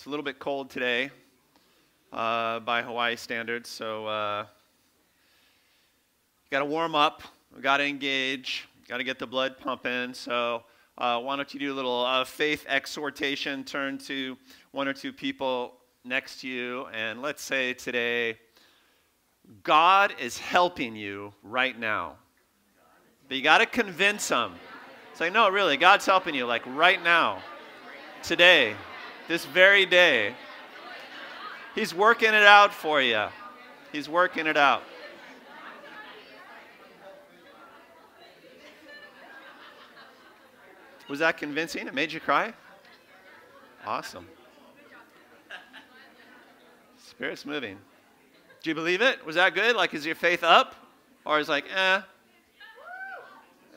It's a little bit cold today uh, by Hawaii standards, so uh, got to warm up. We got to engage. Got to get the blood pumping. So uh, why don't you do a little uh, faith exhortation? Turn to one or two people next to you, and let's say today, God is helping you right now. But you got to convince them. It's like, no, really, God's helping you, like right now, today, this very day. He's working it out for you. He's working it out. Was that convincing? It made you cry? Awesome. Spirit's moving. Do you believe it? Was that good? Like, is your faith up? Or is like, eh?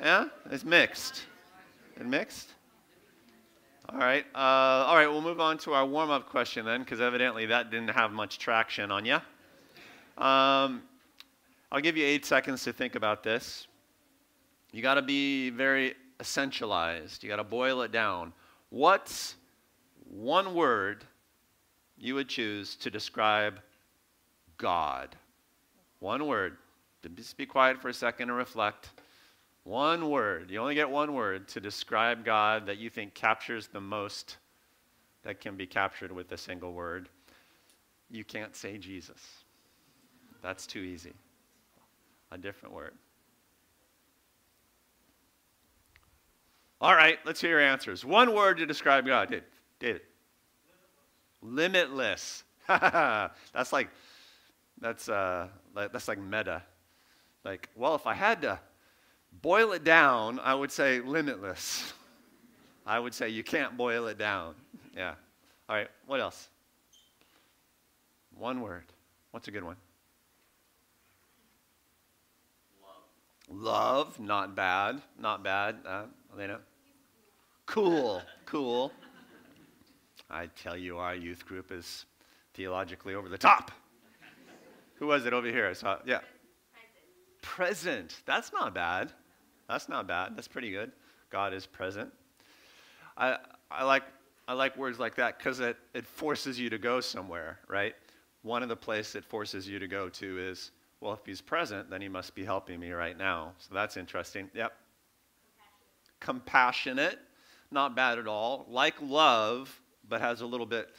Yeah? It's mixed. It mixed? All right. Uh, all right, we'll move on to our warm up question then, because evidently that didn't have much traction on you. Um, I'll give you eight seconds to think about this. You got to be very essentialized, you got to boil it down. What's one word you would choose to describe God? One word. Just be quiet for a second and reflect. One word. You only get one word to describe God that you think captures the most that can be captured with a single word. You can't say Jesus. That's too easy. A different word. All right, let's hear your answers. One word to describe God. David. David. Limitless. that's like that's uh that's like meta. Like, well, if I had to boil it down, I would say limitless. I would say you can't boil it down. Yeah. All right, what else? One word. What's a good one? Love. Love, not bad. Not bad. Uh, Elena? Cool, cool. I tell you, our youth group is theologically over the top. Who was it over here? I saw, yeah. Present. present. That's not bad. That's not bad. That's pretty good. God is present. I, I, like, I like words like that because it, it forces you to go somewhere, right? One of the places it forces you to go to is, well, if he's present, then he must be helping me right now. So that's interesting. Yep. Compassionate. Compassionate not bad at all. Like love, but has a little bit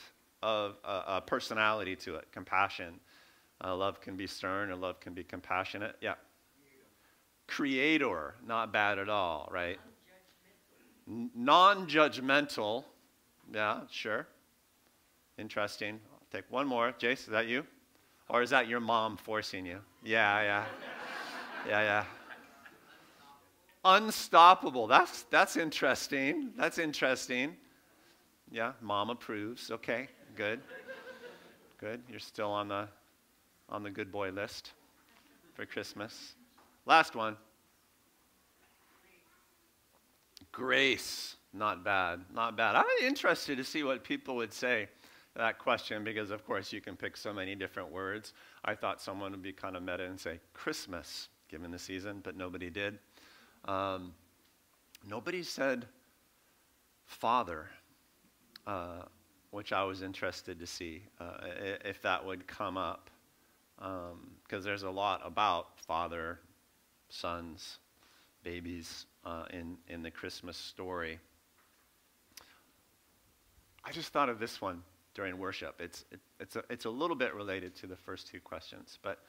of a, a personality to it, compassion. Uh, love can be stern and love can be compassionate. Yeah. Creator, not bad at all, right? Non judgmental. Yeah, sure. Interesting. I'll take one more. Jace, is that you? Or is that your mom forcing you? Yeah, yeah. Yeah, yeah. Unstoppable. That's, that's interesting. That's interesting. Yeah, mom approves. Okay, good. Good. You're still on the, on the good boy list for Christmas. Last one. Grace. Not bad. Not bad. I'm interested to see what people would say that question because, of course, you can pick so many different words. I thought someone would be kind of meta and say Christmas, given the season, but nobody did. Um, nobody said father, uh, which I was interested to see uh, if that would come up. Because um, there's a lot about father, sons, babies uh, in, in the Christmas story. I just thought of this one during worship. It's, it, it's, a, it's a little bit related to the first two questions, but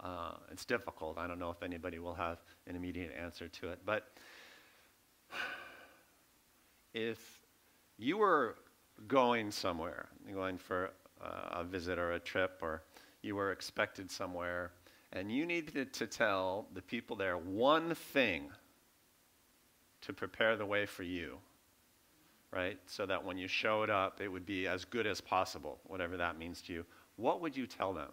uh, it's difficult. I don't know if anybody will have an immediate answer to it. But if you were going somewhere, going for uh, a visit or a trip, or you were expected somewhere, and you needed to tell the people there one thing to prepare the way for you, right? So that when you showed up, it would be as good as possible, whatever that means to you. What would you tell them?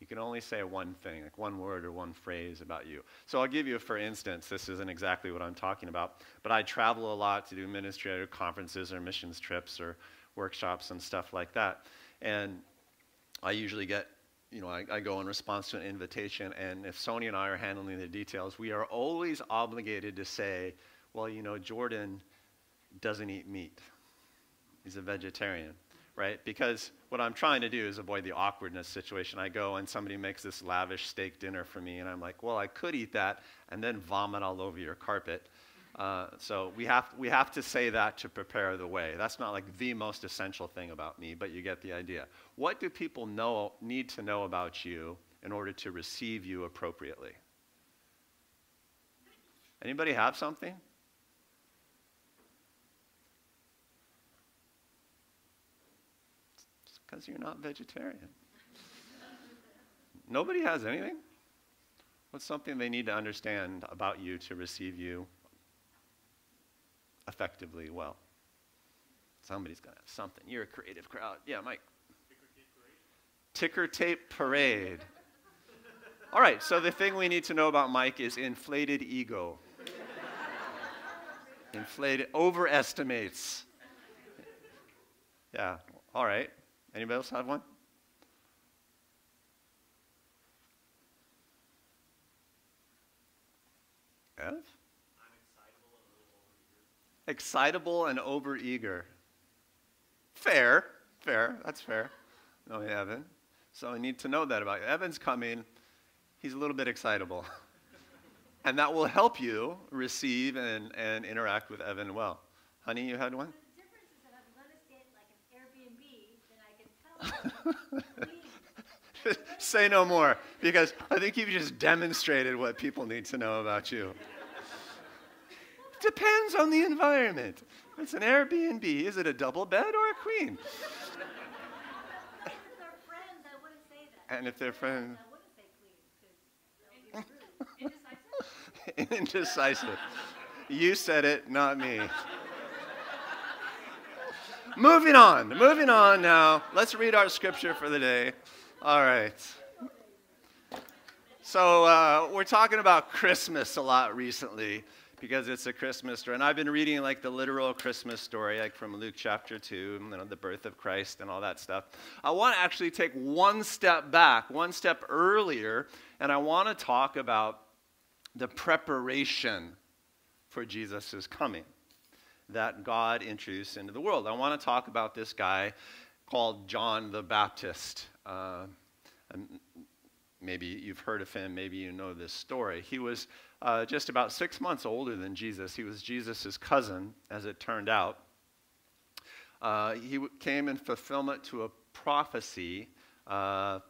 You can only say one thing, like one word or one phrase about you. So I'll give you, for instance, this isn't exactly what I'm talking about, but I travel a lot to do ministry conferences or missions trips or workshops and stuff like that. And I usually get, you know, I, I go in response to an invitation, and if Sony and I are handling the details, we are always obligated to say, well, you know, Jordan doesn't eat meat. He's a vegetarian, right? Because what I'm trying to do is avoid the awkwardness situation. I go and somebody makes this lavish steak dinner for me, and I'm like, well, I could eat that and then vomit all over your carpet. Uh, so we have, we have to say that to prepare the way. That's not like the most essential thing about me, but you get the idea. What do people know, need to know about you in order to receive you appropriately? Anybody have something? because you're not vegetarian. Nobody has anything. What's something they need to understand about you to receive you effectively well? Somebody's got to have something. You're a creative crowd. Yeah, Mike. Ticker tape parade. All right, so the thing we need to know about Mike is inflated ego. inflated, overestimates. Yeah, all right. Anybody else have one? Ev? Excitable and overeager. Fair, fair, that's fair. No, Evan. So I need to know that about you. Evan's coming, he's a little bit excitable. and that will help you receive and, and interact with Evan well. Honey, you had one? Say no more, because I think you've just demonstrated what people need to know about you. Depends on the environment. It's an Airbnb. Is it a double bed or a queen? and if they're friends. Indecisive. You said it, not me. moving on. Moving on now. Let's read our scripture for the day. All right. So, uh, we're talking about Christmas a lot recently because it's a Christmas story. And I've been reading like the literal Christmas story, like from Luke chapter 2, you know, the birth of Christ and all that stuff. I want to actually take one step back, one step earlier, and I want to talk about the preparation for Jesus' coming that God introduced into the world. I want to talk about this guy called John the Baptist. Uh, maybe you've heard of him, maybe you know this story. He was uh, just about six months older than Jesus. He was Jesus' cousin, as it turned out. Uh, he came in fulfillment to a prophecy, uh,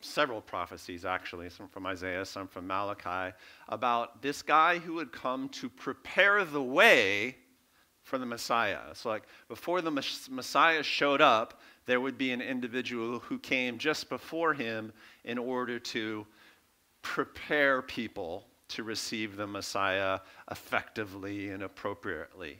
several prophecies actually, some from Isaiah, some from Malachi, about this guy who would come to prepare the way for the Messiah. So, like, before the Messiah showed up, there would be an individual who came just before him in order to prepare people to receive the Messiah effectively and appropriately.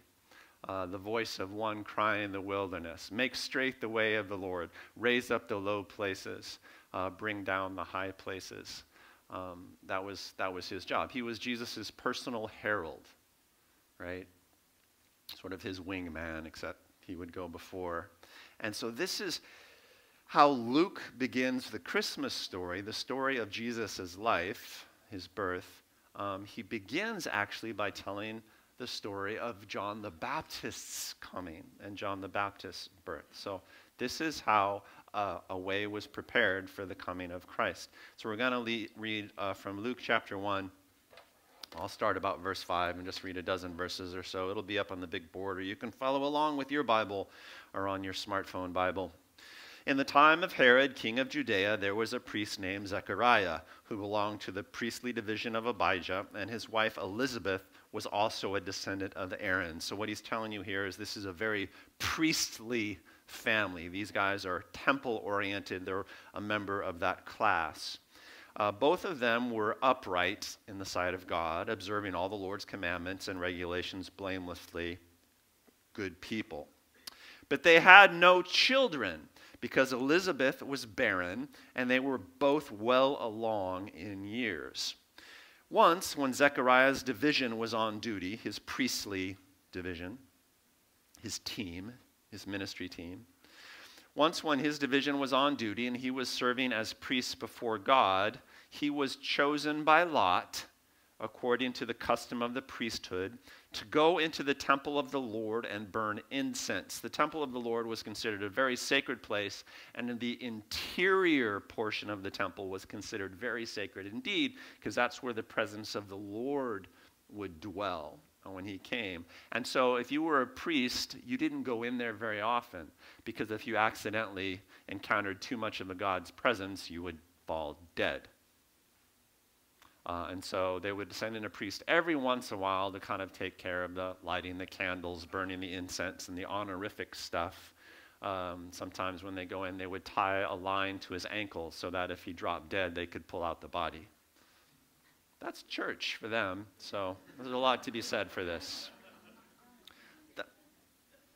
Uh, the voice of one crying in the wilderness Make straight the way of the Lord, raise up the low places, uh, bring down the high places. Um, that, was, that was his job. He was Jesus' personal herald, right? Sort of his wingman, except he would go before. And so this is how Luke begins the Christmas story, the story of Jesus' life, his birth. Um, he begins actually by telling the story of John the Baptist's coming and John the Baptist's birth. So this is how uh, a way was prepared for the coming of Christ. So we're going to read uh, from Luke chapter 1 I'll start about verse 5 and just read a dozen verses or so. It'll be up on the big board, or you can follow along with your Bible or on your smartphone Bible. In the time of Herod, king of Judea, there was a priest named Zechariah who belonged to the priestly division of Abijah, and his wife Elizabeth was also a descendant of Aaron. So, what he's telling you here is this is a very priestly family. These guys are temple oriented, they're a member of that class. Uh, both of them were upright in the sight of God, observing all the Lord's commandments and regulations blamelessly, good people. But they had no children because Elizabeth was barren and they were both well along in years. Once, when Zechariah's division was on duty, his priestly division, his team, his ministry team, once, when his division was on duty and he was serving as priest before God, he was chosen by Lot, according to the custom of the priesthood, to go into the temple of the Lord and burn incense. The temple of the Lord was considered a very sacred place, and the interior portion of the temple was considered very sacred indeed, because that's where the presence of the Lord would dwell when he came. And so, if you were a priest, you didn't go in there very often, because if you accidentally encountered too much of a God's presence, you would fall dead. Uh, and so they would send in a priest every once in a while to kind of take care of the lighting the candles, burning the incense, and the honorific stuff. Um, sometimes when they go in, they would tie a line to his ankle so that if he dropped dead, they could pull out the body. That's church for them. So there's a lot to be said for this.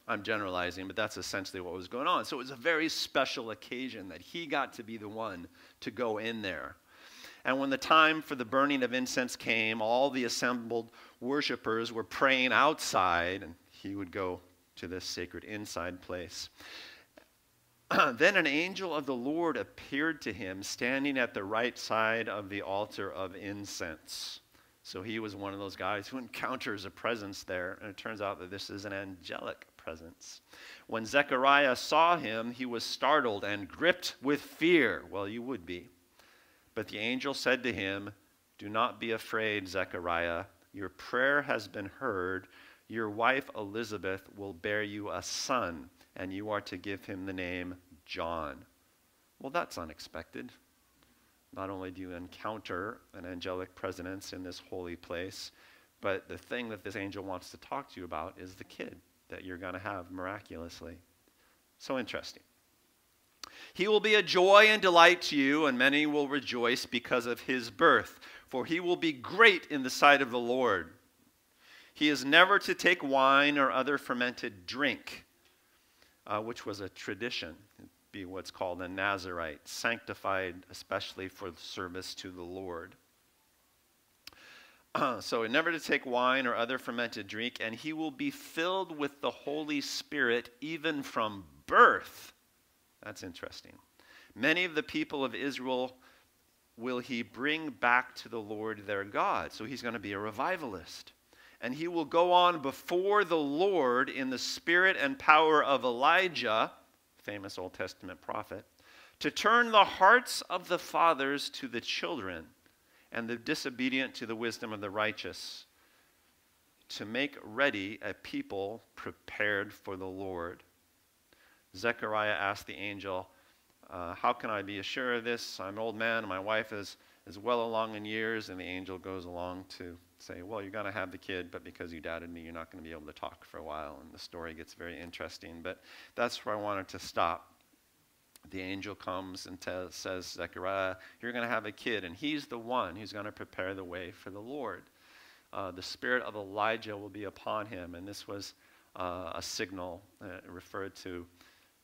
I'm generalizing, but that's essentially what was going on. So it was a very special occasion that he got to be the one to go in there. And when the time for the burning of incense came, all the assembled worshippers were praying outside, and he would go to this sacred inside place. then an angel of the Lord appeared to him, standing at the right side of the altar of incense. So he was one of those guys who encounters a presence there, and it turns out that this is an angelic presence. When Zechariah saw him, he was startled and gripped with fear. Well, you would be. But the angel said to him, Do not be afraid, Zechariah. Your prayer has been heard. Your wife Elizabeth will bear you a son, and you are to give him the name John. Well, that's unexpected. Not only do you encounter an angelic presence in this holy place, but the thing that this angel wants to talk to you about is the kid that you're going to have miraculously. So interesting. He will be a joy and delight to you, and many will rejoice because of his birth, for he will be great in the sight of the Lord. He is never to take wine or other fermented drink, uh, which was a tradition, It'd be what's called a Nazarite, sanctified especially for service to the Lord. so never to take wine or other fermented drink, and he will be filled with the Holy Spirit even from birth. That's interesting. Many of the people of Israel will he bring back to the Lord their God. So he's going to be a revivalist. And he will go on before the Lord in the spirit and power of Elijah, famous Old Testament prophet, to turn the hearts of the fathers to the children and the disobedient to the wisdom of the righteous, to make ready a people prepared for the Lord. Zechariah asked the angel, uh, How can I be assured of this? I'm an old man, and my wife is, is well along in years. And the angel goes along to say, Well, you're going to have the kid, but because you doubted me, you're not going to be able to talk for a while. And the story gets very interesting. But that's where I wanted to stop. The angel comes and says, Zechariah, you're going to have a kid, and he's the one who's going to prepare the way for the Lord. Uh, the spirit of Elijah will be upon him. And this was uh, a signal uh, referred to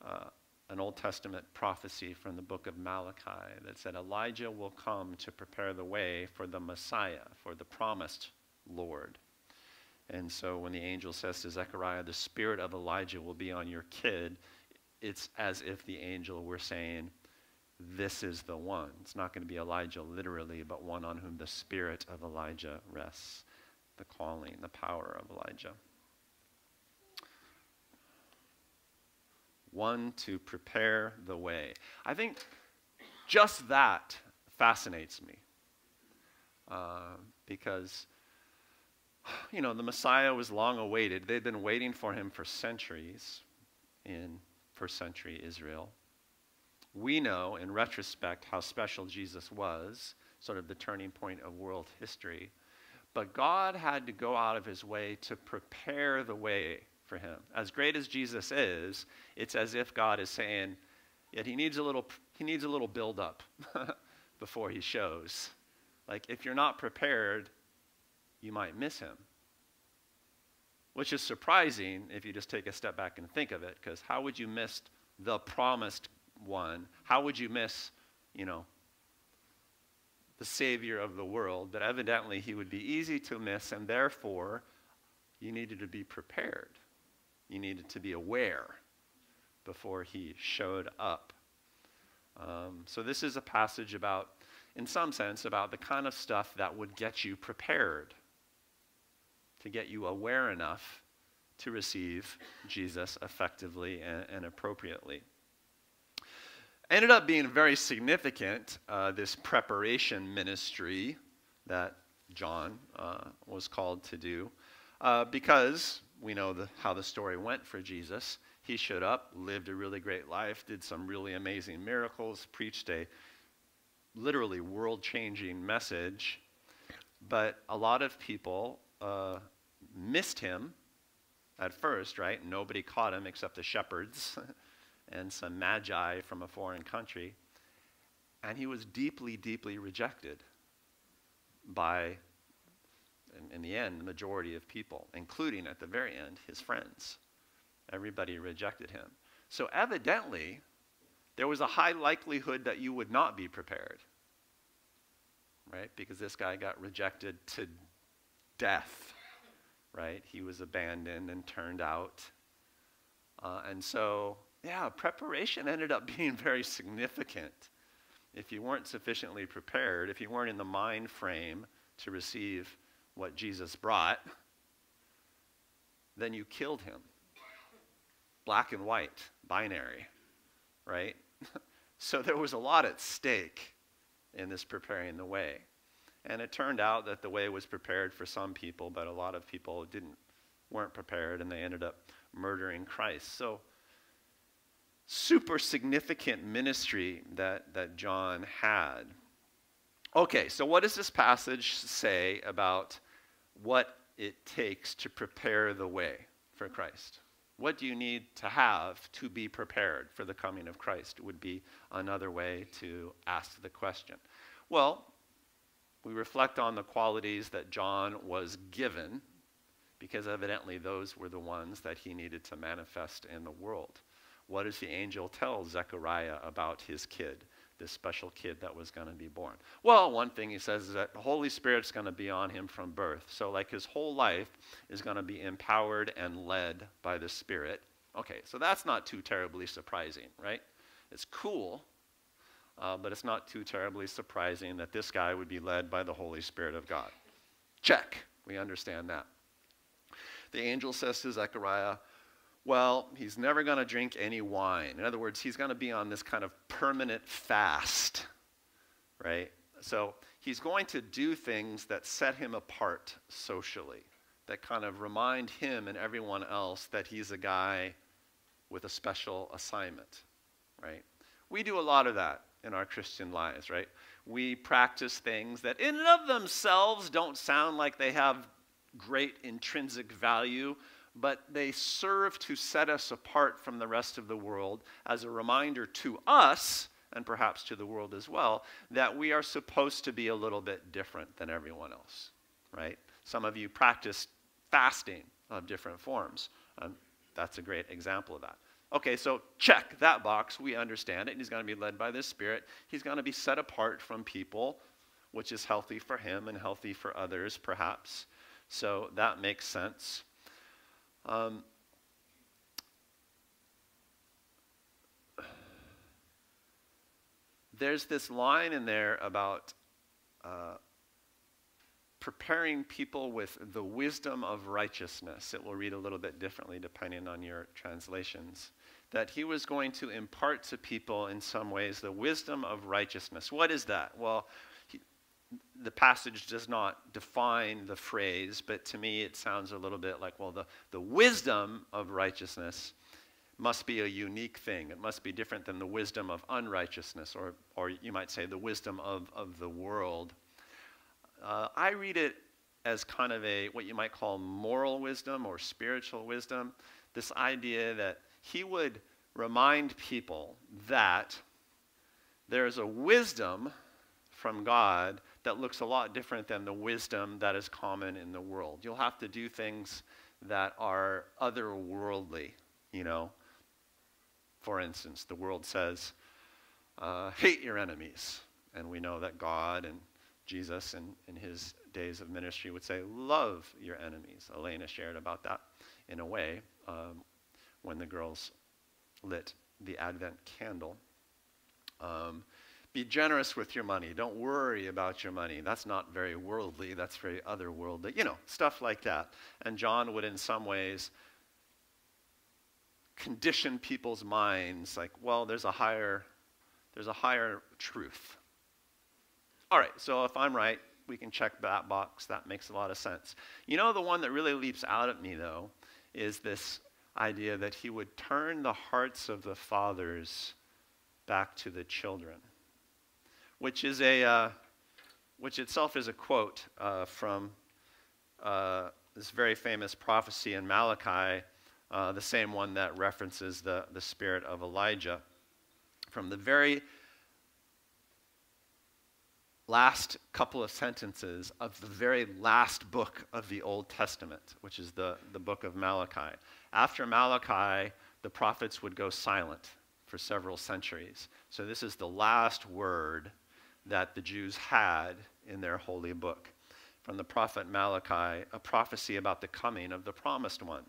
uh, an Old Testament prophecy from the book of Malachi that said Elijah will come to prepare the way for the Messiah, for the promised Lord. And so when the angel says to Zechariah, the spirit of Elijah will be on your kid, it's as if the angel were saying, This is the one. It's not going to be Elijah literally, but one on whom the spirit of Elijah rests, the calling, the power of Elijah. One to prepare the way. I think just that fascinates me uh, because, you know, the Messiah was long awaited. They'd been waiting for him for centuries in first century Israel. We know, in retrospect, how special Jesus was, sort of the turning point of world history. But God had to go out of his way to prepare the way for him. As great as Jesus is, it's as if God is saying, yet he needs a little, he needs a little build up before he shows. Like, if you're not prepared, you might miss him. Which is surprising if you just take a step back and think of it, because how would you miss the promised one? How would you miss, you know, the Savior of the world? But evidently he would be easy to miss, and therefore you needed to be prepared. You needed to be aware before he showed up. Um, so, this is a passage about in some sense, about the kind of stuff that would get you prepared, to get you aware enough to receive Jesus effectively and, and appropriately. Ended up being very significant, uh, this preparation ministry that John uh, was called to do, uh, because we know the, how the story went for Jesus. He showed up, lived a really great life, did some really amazing miracles, preached a literally world changing message. But a lot of people uh, missed him at first, right? Nobody caught him except the shepherds and some magi from a foreign country. And he was deeply, deeply rejected by, in, in the end, the majority of people, including at the very end, his friends. Everybody rejected him. So evidently, there was a high likelihood that you would not be prepared, right? Because this guy got rejected to death, right? He was abandoned and turned out. Uh, and so, yeah, preparation ended up being very significant. If you weren't sufficiently prepared, if you weren't in the mind frame to receive what Jesus brought, then you killed him black and white, binary, right? so there was a lot at stake in this preparing the way. And it turned out that the way was prepared for some people, but a lot of people didn't weren't prepared and they ended up murdering Christ. So super significant ministry that, that John had. Okay, so what does this passage say about what it takes to prepare the way for Christ? What do you need to have to be prepared for the coming of Christ? Would be another way to ask the question. Well, we reflect on the qualities that John was given, because evidently those were the ones that he needed to manifest in the world. What does the angel tell Zechariah about his kid? This special kid that was going to be born? Well, one thing he says is that the Holy Spirit's going to be on him from birth. So, like, his whole life is going to be empowered and led by the Spirit. Okay, so that's not too terribly surprising, right? It's cool, uh, but it's not too terribly surprising that this guy would be led by the Holy Spirit of God. Check. We understand that. The angel says to Zechariah, well, he's never going to drink any wine. In other words, he's going to be on this kind of permanent fast, right? So he's going to do things that set him apart socially, that kind of remind him and everyone else that he's a guy with a special assignment, right? We do a lot of that in our Christian lives, right? We practice things that in and of themselves don't sound like they have great intrinsic value, but they serve to set us apart from the rest of the world as a reminder to us, and perhaps to the world as well, that we are supposed to be a little bit different than everyone else, right? Some of you practice fasting of different forms. Um, that's a great example of that. Okay, so check that box. We understand it. He's going to be led by the Spirit. He's going to be set apart from people, which is healthy for him and healthy for others, perhaps. So that makes sense. Um, there's this line in there about uh, preparing people with the wisdom of righteousness. It will read a little bit differently depending on your translations. That he was going to impart to people in some ways the wisdom of righteousness. What is that? Well, the passage does not define the phrase, but to me it sounds a little bit like, well, the, the wisdom of righteousness must be a unique thing. It must be different than the wisdom of unrighteousness, or, or you might say the wisdom of, of the world. Uh, I read it as kind of a what you might call moral wisdom or spiritual wisdom. This idea that he would remind people that there is a wisdom from God that looks a lot different than the wisdom that is common in the world. You'll have to do things that are otherworldly, you know. For instance, the world says, uh, hate your enemies. And we know that God and Jesus in, in his days of ministry would say, love your enemies. Elena shared about that in a way um, when the girls lit the Advent candle. Um, Be generous with your money. Don't worry about your money. That's not very worldly, that's very otherworldly. You know, stuff like that. And John would, in some ways, condition people's minds like, well, there's a higher, there's a higher truth. All right, so if I'm right, we can check that box. That makes a lot of sense. You know, the one that really leaps out at me, though, is this idea that he would turn the hearts of the fathers back to the children which is a, uh, which itself is a quote uh, from uh, this very famous prophecy in Malachi, uh, the same one that references the, the spirit of Elijah. From the very last couple of sentences of the very last book of the Old Testament, which is the, the book of Malachi. After Malachi, the prophets would go silent for several centuries. So this is the last word that the Jews had in their holy book. From the prophet Malachi, a prophecy about the coming of the promised one.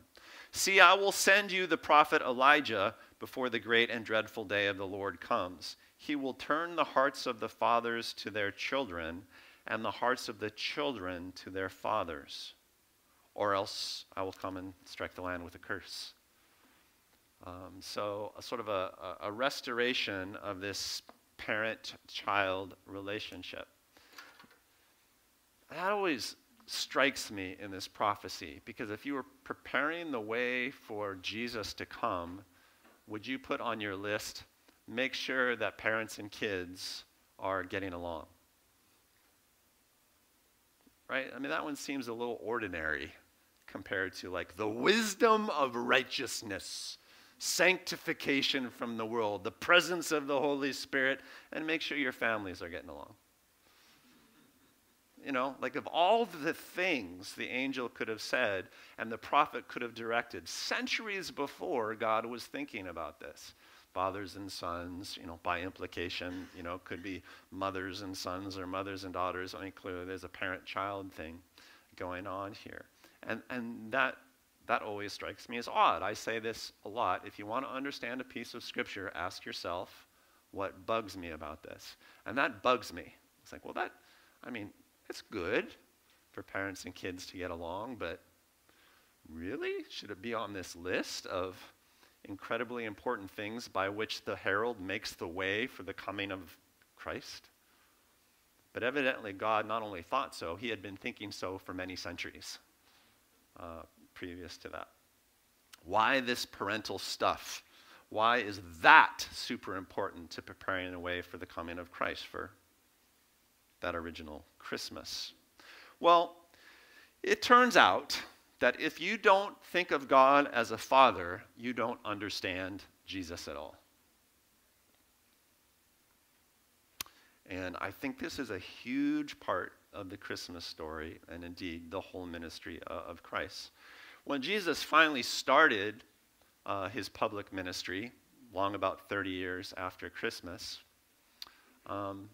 See, I will send you the prophet Elijah before the great and dreadful day of the Lord comes. He will turn the hearts of the fathers to their children, and the hearts of the children to their fathers. Or else I will come and strike the land with a curse. Um, so, a sort of a, a restoration of this parent child relationship. That always strikes me in this prophecy because if you were preparing the way for Jesus to come, would you put on your list, make sure that parents and kids are getting along? Right? I mean, that one seems a little ordinary compared to like the wisdom of righteousness sanctification from the world, the presence of the Holy Spirit, and make sure your families are getting along. You know, like of all the things the angel could have said and the prophet could have directed, centuries before God was thinking about this. Fathers and sons, you know, by implication, you know, could be mothers and sons or mothers and daughters. I mean, clearly there's a parent child thing going on here. And, and that that always strikes me as odd. I say this a lot. If you want to understand a piece of scripture, ask yourself, what bugs me about this? And that bugs me. It's like, well, that, I mean, it's good for parents and kids to get along, but really? Should it be on this list of incredibly important things by which the herald makes the way for the coming of Christ? But evidently, God not only thought so, he had been thinking so for many centuries. Uh, previous to that. Why this parental stuff? Why is that super important to preparing the way for the coming of Christ, for that original Christmas? Well, it turns out that if you don't think of God as a father, you don't understand Jesus at all. And I think this is a huge part of the Christmas story and indeed the whole ministry of Christ. When Jesus finally started uh, his public ministry, long about 30 years after Christmas, um,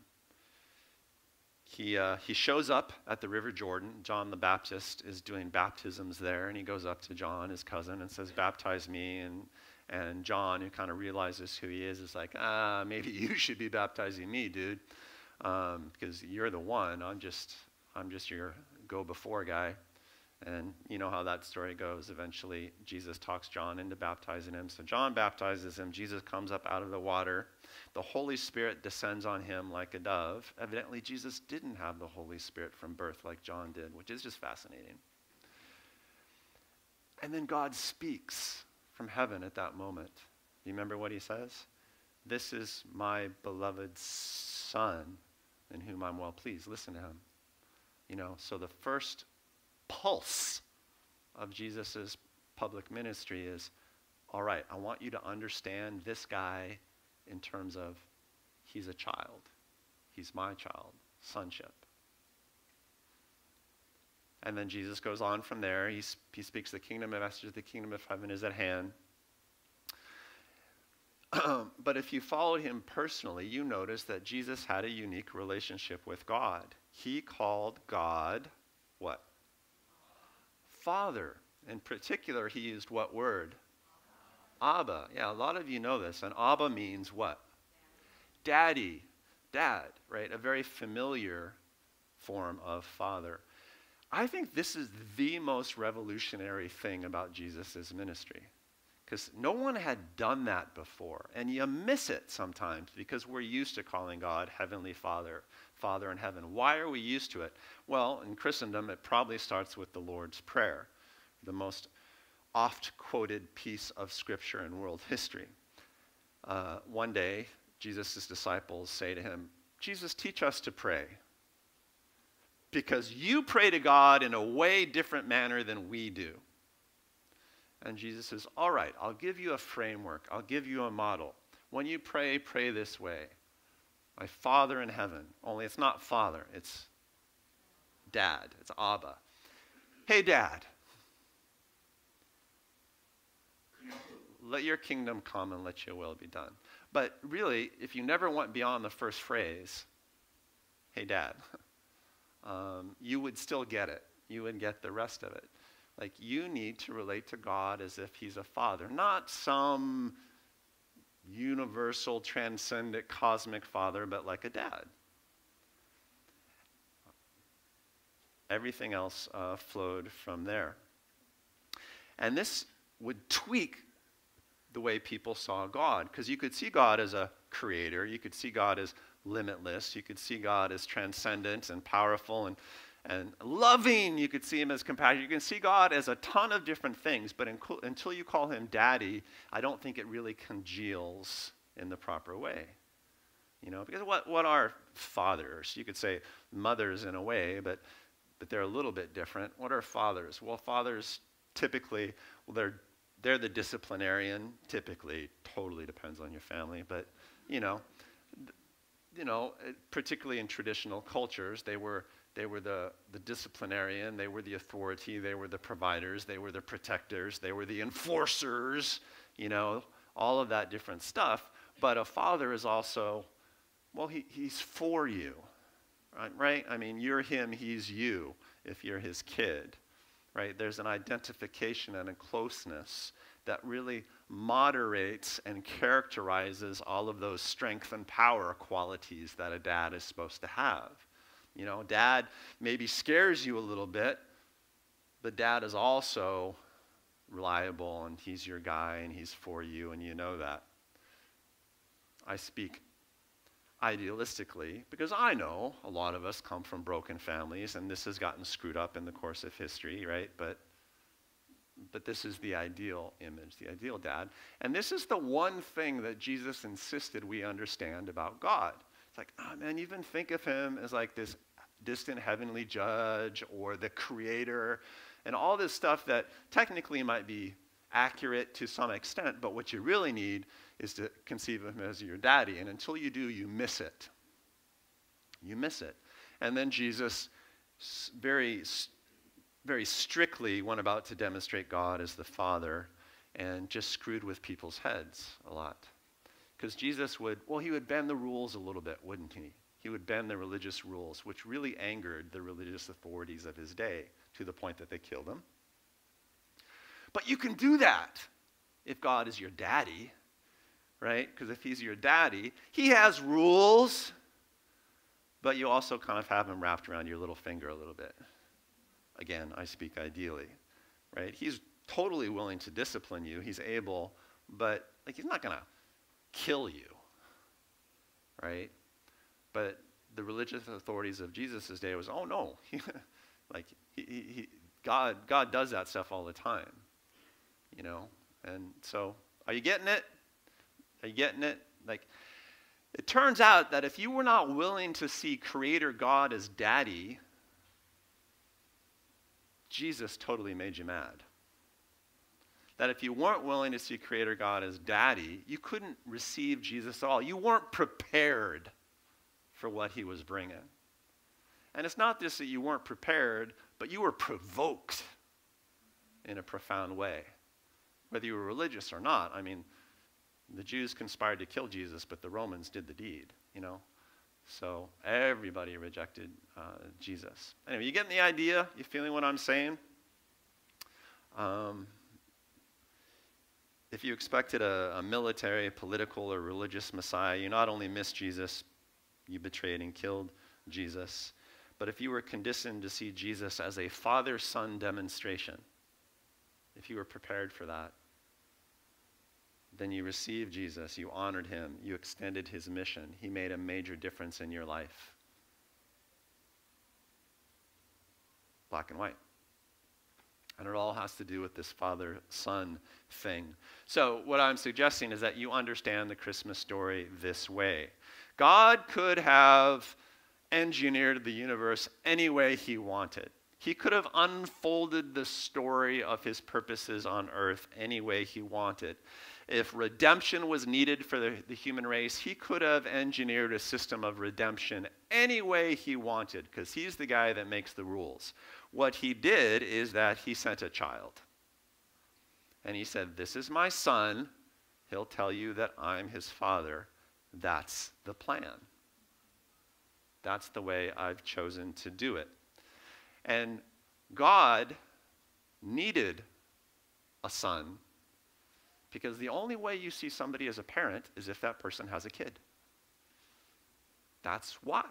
he, uh, he shows up at the River Jordan. John the Baptist is doing baptisms there, and he goes up to John, his cousin, and says, Baptize me. And, and John, who kind of realizes who he is, is like, Ah, maybe you should be baptizing me, dude, um, because you're the one. I'm just, I'm just your go before guy. And you know how that story goes. Eventually, Jesus talks John into baptizing him. So John baptizes him. Jesus comes up out of the water. The Holy Spirit descends on him like a dove. Evidently, Jesus didn't have the Holy Spirit from birth like John did, which is just fascinating. And then God speaks from heaven at that moment. You remember what he says? This is my beloved Son in whom I'm well pleased. Listen to him. You know, so the first pulse of Jesus' public ministry is all right, I want you to understand this guy in terms of he's a child, he's my child, sonship. And then Jesus goes on from there. He, he speaks the kingdom of message, the kingdom of heaven is at hand. but if you followed him personally, you notice that Jesus had a unique relationship with God. He called God what? Father. In particular, he used what word? Abba. Yeah, a lot of you know this. And Abba means what? Daddy. dad, right? A very familiar form of father. I think this is the most revolutionary thing about Jesus' ministry. Because no one had done that before. And you miss it sometimes because we're used to calling God Heavenly Father, Father in heaven. Why are we used to it? Well, in Christendom, it probably starts with the Lord's Prayer, the most oft quoted piece of scripture in world history. Uh, one day, Jesus' disciples say to him, Jesus, teach us to pray. Because you pray to God in a way different manner than we do. And Jesus says, All right, I'll give you a framework, I'll give you a model. When you pray, pray this way My Father in heaven. Only it's not Father, it's Dad, it's Abba. Hey, Dad. Let your kingdom come and let your will be done. But really, if you never went beyond the first phrase, hey, dad, um, you would still get it. You would get the rest of it. Like, you need to relate to God as if He's a father, not some universal, transcendent, cosmic father, but like a dad. Everything else uh, flowed from there. And this would tweak the way people saw God. Because you could see God as a creator, you could see God as limitless, you could see God as transcendent and powerful and, and loving, you could see him as compassionate. You can see God as a ton of different things, but until you call him daddy, I don't think it really congeals in the proper way. You know, because what, what are fathers? You could say mothers in a way, but, but they're a little bit different. What are fathers? Well, fathers typically, well, they're they're the disciplinarian, typically, totally depends on your family, but you know, you know, particularly in traditional cultures, they were, they were the, the disciplinarian, they were the authority, they were the providers, they were the protectors, they were the enforcers, you know, all of that different stuff. But a father is also, well, he, he's for you, right? right? I mean, you're him, he's you, if you're his kid right? There's an identification and a closeness that really moderates and characterizes all of those strength and power qualities that a dad is supposed to have. You know, dad maybe scares you a little bit, but dad is also reliable and he's your guy and he's for you and you know that. I speak idealistically, because I know a lot of us come from broken families and this has gotten screwed up in the course of history, right? But but this is the ideal image, the ideal dad. And this is the one thing that Jesus insisted we understand about God. It's like, oh man, you even think of him as like this distant heavenly judge or the creator and all this stuff that technically might be accurate to some extent, but what you really need is to conceive of him as your daddy. And until you do, you miss it. You miss it. And then Jesus very, very strictly went about to demonstrate God as the Father and just screwed with people's heads a lot. Because Jesus would, well, he would bend the rules a little bit, wouldn't he? He would bend the religious rules, which really angered the religious authorities of his day to the point that they killed him. But you can do that if God is your daddy right? Because if he's your daddy, he has rules, but you also kind of have him wrapped around your little finger a little bit. Again, I speak ideally, right? He's totally willing to discipline you. He's able, but like he's not going to kill you, right? But the religious authorities of Jesus' day was, oh no, like he, he, God, God does that stuff all the time, you know. And so, are you getting it? Are you getting it? Like, it turns out that if you were not willing to see Creator God as daddy, Jesus totally made you mad. That if you weren't willing to see Creator God as daddy, you couldn't receive Jesus at all. You weren't prepared for what he was bringing. And it's not just that you weren't prepared, but you were provoked in a profound way, whether you were religious or not. I mean, the Jews conspired to kill Jesus, but the Romans did the deed, you know? So everybody rejected uh, Jesus. Anyway, you getting the idea? You feeling what I'm saying? Um, if you expected a, a military, political, or religious Messiah, you not only miss Jesus, You betrayed and killed Jesus. But if you were conditioned to see Jesus as a father son demonstration, if you were prepared for that, then you received Jesus, you honored him, you extended his mission. He made a major difference in your life. Black and white. And it all has to do with this father son thing. So, what I'm suggesting is that you understand the Christmas story this way God could have engineered the universe any way he wanted. He could have unfolded the story of his purposes on earth any way he wanted. If redemption was needed for the, the human race, he could have engineered a system of redemption any way he wanted, because he's the guy that makes the rules. What he did is that he sent a child. And he said, This is my son. He'll tell you that I'm his father. That's the plan. That's the way I've chosen to do it. And God needed a son because the only way you see somebody as a parent is if that person has a kid. That's why.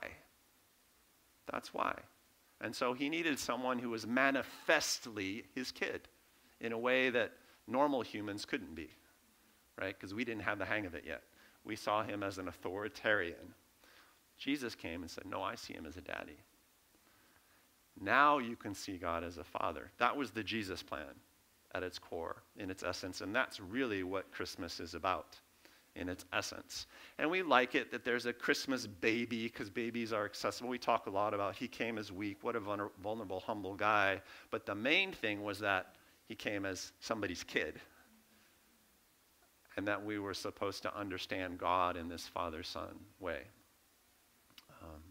That's why. And so he needed someone who was manifestly his kid in a way that normal humans couldn't be, right? Because we didn't have the hang of it yet. We saw him as an authoritarian. Jesus came and said, No, I see him as a daddy. Now you can see God as a father. That was the Jesus plan at its core, in its essence. And that's really what Christmas is about in its essence. And we like it that there's a Christmas baby because babies are accessible. We talk a lot about he came as weak, what a vulnerable, humble guy. But the main thing was that he came as somebody's kid. And that we were supposed to understand God in this father son way. Um,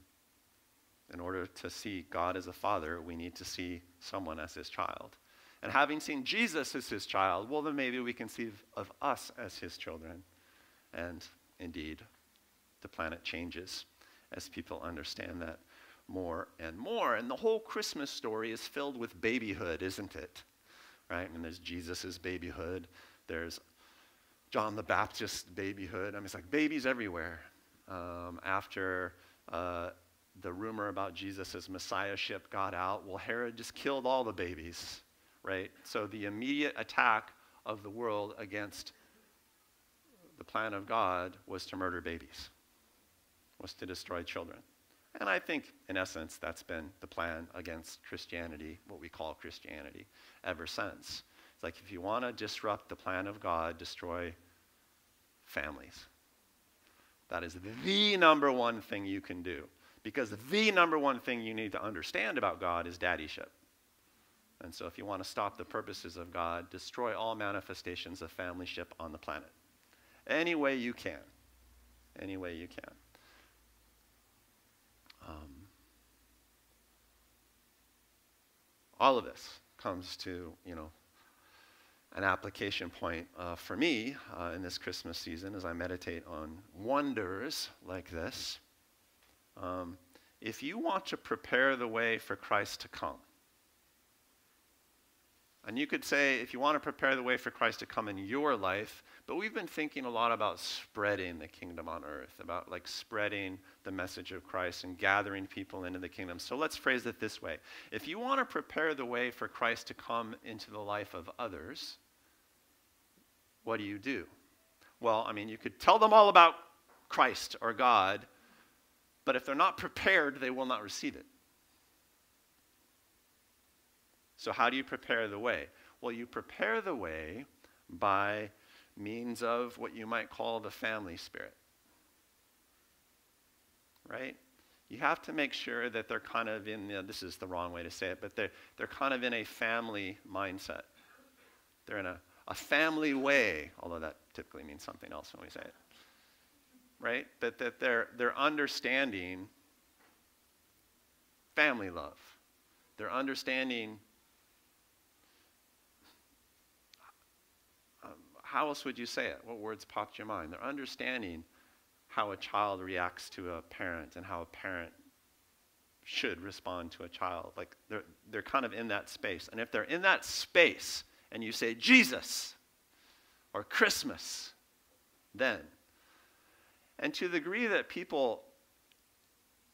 in order to see God as a father, we need to see someone as his child. And having seen Jesus as his child, well, then maybe we can see of us as his children. And indeed, the planet changes as people understand that more and more. And the whole Christmas story is filled with babyhood, isn't it? Right? And there's Jesus' babyhood. There's John the Baptist babyhood. I mean, it's like babies everywhere. Um, after uh, the rumor about Jesus' messiahship got out, well, Herod just killed all the babies, right? So the immediate attack of the world against the plan of God was to murder babies, was to destroy children. And I think, in essence, that's been the plan against Christianity, what we call Christianity, ever since. Like if you want to disrupt the plan of God, destroy families. That is the number one thing you can do. Because the number one thing you need to understand about God is daddyship. And so, if you want to stop the purposes of God, destroy all manifestations of familyship on the planet any way you can. Any way you can. Um, all of this comes to, you know, an application point uh, for me uh, in this Christmas season as I meditate on wonders like this. Um, if you want to prepare the way for Christ to come, and you could say, if you want to prepare the way for Christ to come in your life, but we've been thinking a lot about spreading the kingdom on earth, about like spreading the message of Christ and gathering people into the kingdom. So let's phrase it this way If you want to prepare the way for Christ to come into the life of others, what do you do? Well, I mean, you could tell them all about Christ or God, but if they're not prepared, they will not receive it. So, how do you prepare the way? Well, you prepare the way by means of what you might call the family spirit. Right? You have to make sure that they're kind of in, this is the wrong way to say it, but they're, they're kind of in a family mindset. They're in a, a family way, although that typically means something else when we say it. Right? But that they're, they're understanding family love. They're understanding um, how else would you say it? What words popped your mind? They're understanding how a child reacts to a parent and how a parent should respond to a child. Like they're, they're kind of in that space. And if they're in that space and you say Jesus or Christmas, then. And to the degree that people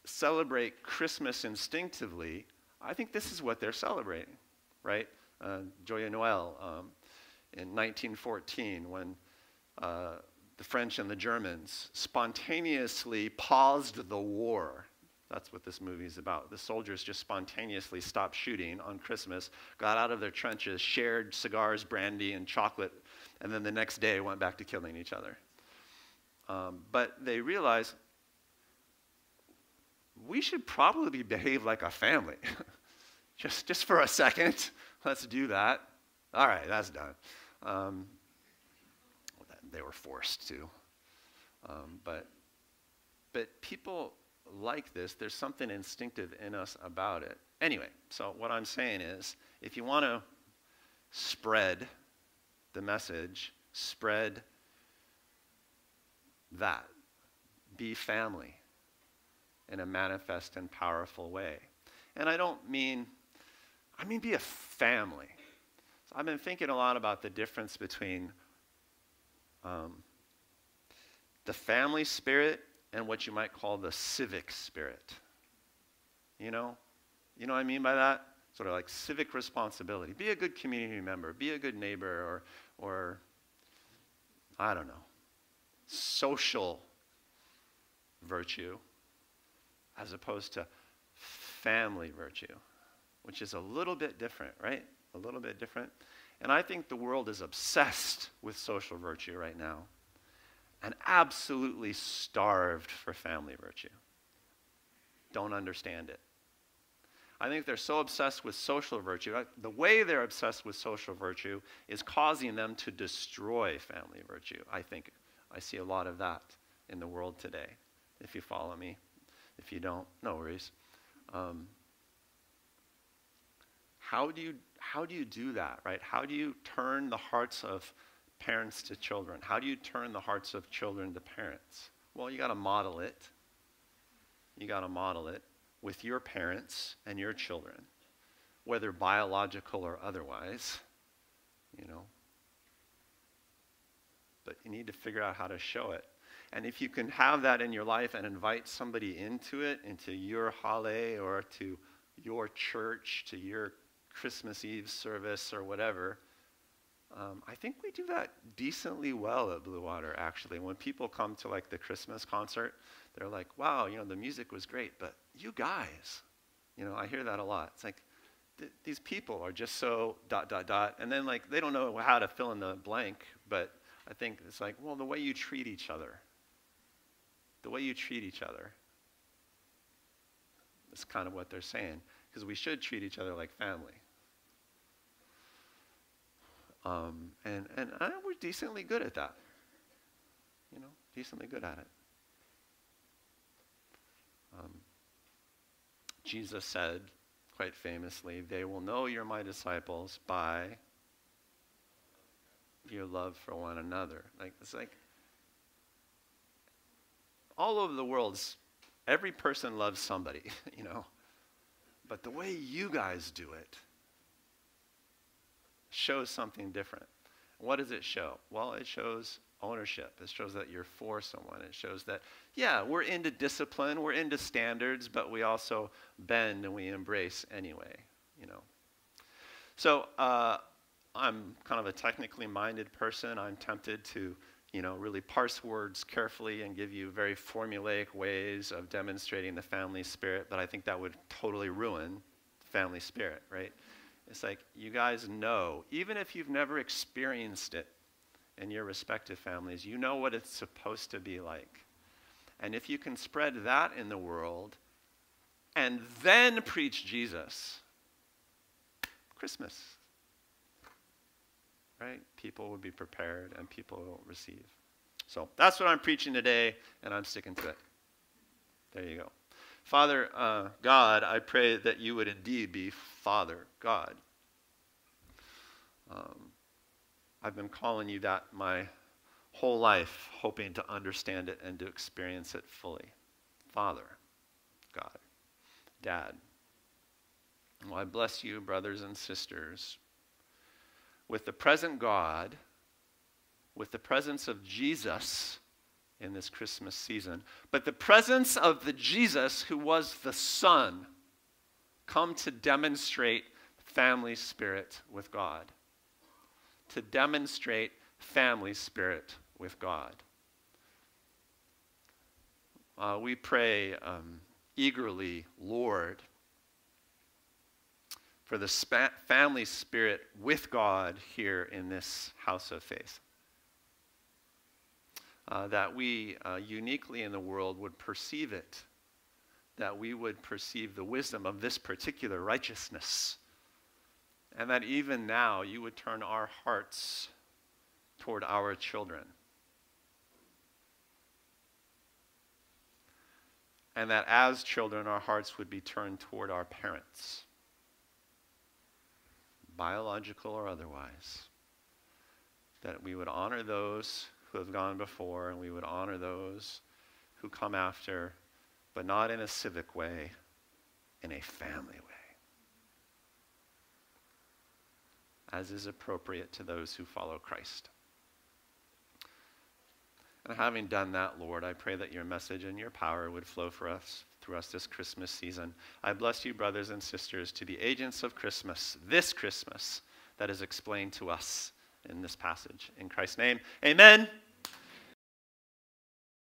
celebrate Christmas instinctively, I think this is what they're celebrating, right? Uh, Joyeux Noel um, in 1914 when uh, the French and the Germans spontaneously paused the war. That's what this movie is about. The soldiers just spontaneously stopped shooting on Christmas, got out of their trenches, shared cigars, brandy, and chocolate, and then the next day went back to killing each other. Um, but they realized we should probably behave like a family. just, just for a second, let's do that. All right, that's done. Um, they were forced to. Um, but, but people like this, there's something instinctive in us about it. Anyway, so what I'm saying is if you want to spread the message, spread that. Be family in a manifest and powerful way. And I don't mean, I mean be a family. So I've been thinking a lot about the difference between um, the family spirit and what you might call the civic spirit. You know? You know what I mean by that? Sort of like civic responsibility. Be a good community member, be a good neighbor, or, or I don't know, social virtue as opposed to family virtue, which is a little bit different, right? A little bit different. And I think the world is obsessed with social virtue right now and absolutely starved for family virtue. Don't understand it. I think they're so obsessed with social virtue. The way they're obsessed with social virtue is causing them to destroy family virtue. I think I see a lot of that in the world today, if you follow me. If you don't, no worries. Um, how do you how do you do that, right? How do you turn the hearts of parents to children? How do you turn the hearts of children to parents? Well, you got to model it. You got to model it with your parents and your children, whether biological or otherwise, you know. But you need to figure out how to show it. And if you can have that in your life and invite somebody into it, into your hale or to your church, to your Christmas Eve service or whatever, um, I think we do that decently well at Blue Water, actually. When people come to like the Christmas concert, they're like, wow, you know, the music was great, but you guys, you know, I hear that a lot. It's like, th- these people are just so dot, dot, dot. And then like, they don't know how to fill in the blank, but I think it's like, well, the way you treat each other, the way you treat each other, is kind of what they're saying. Because we should treat each other like family. Um, and and I, we're decently good at that. You know, decently good at it. Um, Jesus said, quite famously, They will know you're my disciples by your love for one another. Like, it's like all over the world, every person loves somebody, you know. But the way you guys do it, shows something different. What does it show? Well, it shows ownership. It shows that you're for someone. It shows that, yeah, we're into discipline, we're into standards, but we also bend and we embrace anyway, you know. So uh, I'm kind of a technically minded person. I'm tempted to, you know, really parse words carefully and give you very formulaic ways of demonstrating the family spirit, but I think that would totally ruin family spirit, right? It's like you guys know, even if you've never experienced it in your respective families, you know what it's supposed to be like. And if you can spread that in the world and then preach Jesus, Christmas, right? People would be prepared and people will receive. So that's what I'm preaching today, and I'm sticking to it. There you go. Father uh, God, I pray that you would indeed be Father God. Um, I've been calling you that my whole life, hoping to understand it and to experience it fully. Father, God, Dad. Well, I bless you, brothers and sisters, with the present God, with the presence of Jesus in this Christmas season. But the presence of the Jesus who was the Son come to demonstrate family spirit with God. To demonstrate family spirit with God. Uh, we pray um, eagerly, Lord, for the spa- family spirit with God here in this house of faith. Uh, that we uh, uniquely in the world would perceive it, that we would perceive the wisdom of this particular righteousness, and that even now you would turn our hearts toward our children. And that as children, our hearts would be turned toward our parents, biological or otherwise. That we would honor those who have gone before, and we would honor those who come after, but not in a civic way, in a family way, as is appropriate to those who follow Christ. And having done that, Lord, I pray that your message and your power would flow for us through us this Christmas season. I bless you, brothers and sisters, to be agents of Christmas, this Christmas, that is explained to us in this passage. In Christ's name, amen.